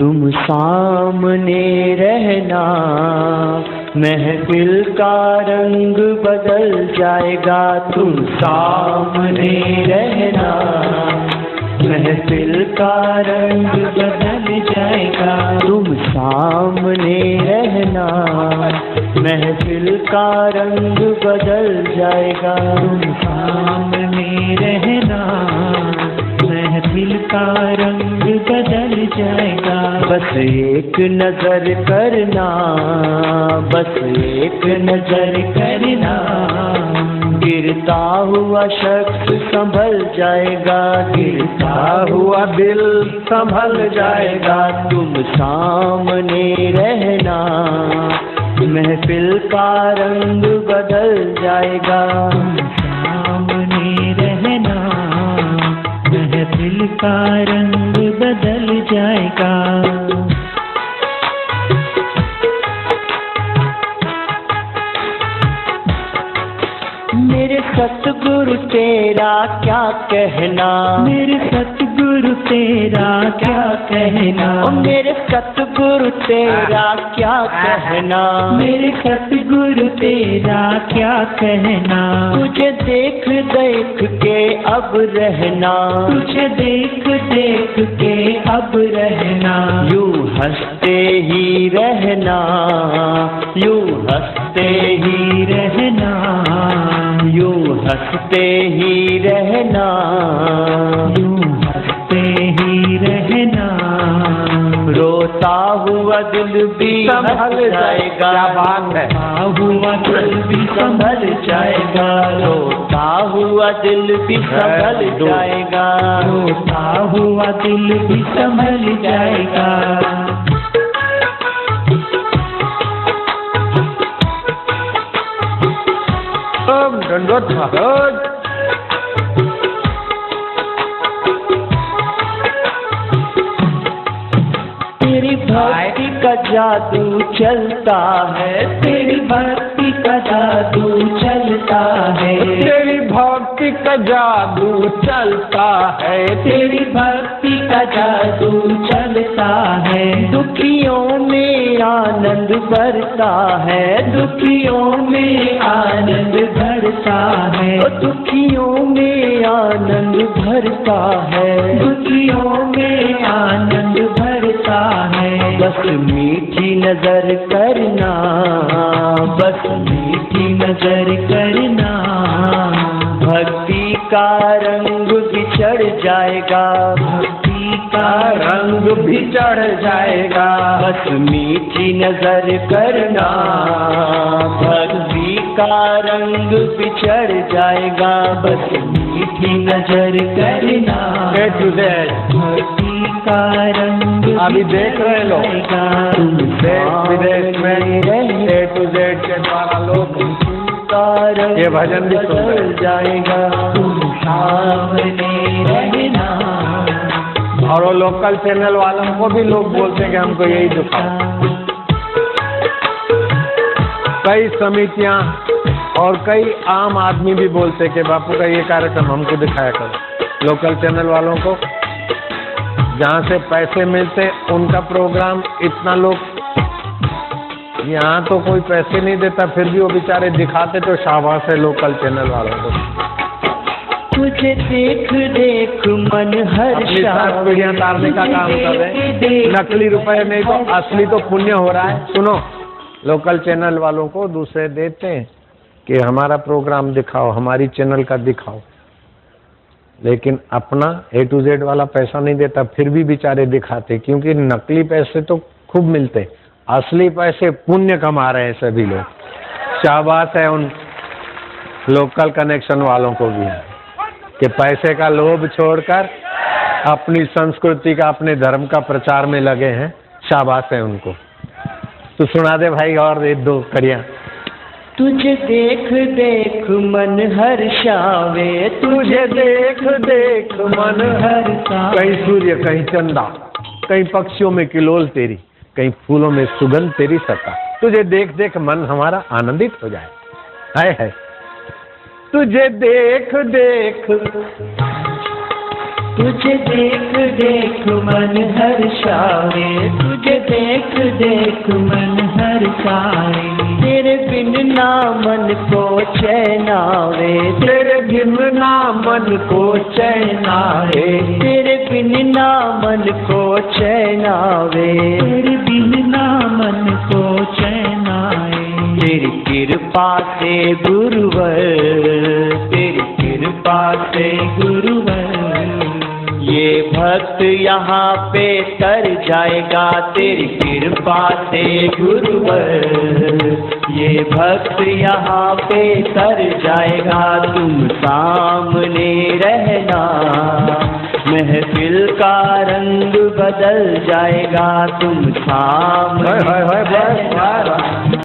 तुम सामने रहना, महफिल का रंग बदल जाएगा। तुम सामने रहना, महफिल का रंग बदल जाएगा। तुम सामने रहना, महफिल का रंग बदल जाएगा। तुम सामने रहना। का रंग बदल जाएगा। बस एक नज़र करना बस एक नज़र करना। गिरता हुआ शख्स संभल जाएगा गिरता हुआ दिल संभल जाएगा। तुम सामने रहना महफिल का रंग बदल जाएगा। सामने महफिल का रंग बदल जाएगा। मेरे सतगुरु तेरा क्या कहना? मेरे सतगुरु तेरा क्या कहना? ओ मेरे सतगुरु तेरा क्या कहना? मेरे सतगुरु तेरा क्या कहना? तुझे देख देख के अब रहना। तुझे देख देख के अब रहना। यू हँसते ही रहना। यू हँसते ही रहना। यू हँसते ही रहना। यू हँसते ही रहना। रोता हुआ दिल भी संभल जाएगा। क्या बात है। रोता हुआ दिल भी संभल जाएगा। रोता हुआ दिल भी संभल जाएगा। रोता हुआ दिल भी संभल जाएगा। दंडोत महाराज। का जादू चलता है। तेरी भक्ति का जादू चलता है। तेरी भक्ति का जादू चलता है। तेरी भक्ति का जादू चलता है। दुखियों में आनंद भरता है। दुखियों में आनंद भरता है। दुखियों में आनंद भरता है। दुखियों में आनंद भरता है बस मीठी नज़र करना, बस मीठी नज़र करना। भक्ति का रंग बिछड़ जाएगा, भक्ति का रंग भी चढ़ जाएगा। बस मीठी नज़र करना, भक्ति का रंग बिछड़ जाएगा, बस मीठी नज़र करना। का रंग अभी देख रहे लोग। देश विदेश में ए टू जेड के द्वारा लोग। ये भजन भी सुन रहे जाएगा। रहना। और वो लोकल चैनल वालों को भी लोग बोलते हैं कि हमको यही दिखाओ। कई समितियाँ और कई आम आदमी भी बोलते हैं कि बापू का ये कार्यक्रम हमको दिखाया करो। लोकल चैनल वालों को जहाँ से पैसे मिलते उनका प्रोग्राम इतना लोग यहाँ तो कोई पैसे नहीं देता फिर भी वो बेचारे दिखाते तो शाबाश है लोकल चैनल वालों को। तुझे देख देख मन हर तारने का काम कर रहे हैं। नकली रुपए नहीं तो असली तो पुण्य हो रहा है। सुनो लोकल चैनल वालों को दूसरे देते हैं कि हमारा प्रोग्राम दिखाओ हमारी चैनल का दिखाओ। लेकिन अपना ए टू जेड वाला पैसा नहीं देता, फिर भी बेचारे दिखाते, क्योंकि नकली पैसे तो खूब मिलते। असली पैसे पुण्य कमा रहे हैं सभी लोग। शाबाश है उन लोकल कनेक्शन वालों को भी। कि पैसे का लोभ छोड़कर अपनी संस्कृति का, अपने धर्म का प्रचार में लगे हैं। शाबाश है उनको। तो सुना दे भाई और एक दो करिया। तुझे देख देख मन हर्षावे तुझे देख देख मन हर कहीं सूर्य कहीं चंदा कहीं पक्षियों में किलोल तेरी कहीं फूलों में सुगंध तेरी सता। तुझे देख देख मन हमारा आनंदित हो जाए। है है तुझे देख देख। तुझे देख देख मन हर्षावे तुझे देख देख मन हर्षावे बिन ना मन को चैनावे। तेरे बिन ना मन को चैन आए तेरे बिन ना मन को चैनावे। तेरे बिन ना मन को चैनाए। तेरी कृपा से गुरुवर। तेरी कृपा से गुरुवर। ये भक्त यहाँ पे तर जाएगा तेरी कृपा से गुरुवर। ये भक्त यहाँ पे तर जाएगा तुम सामने रहना। महफिल का रंग बदल जाएगा तुम सामने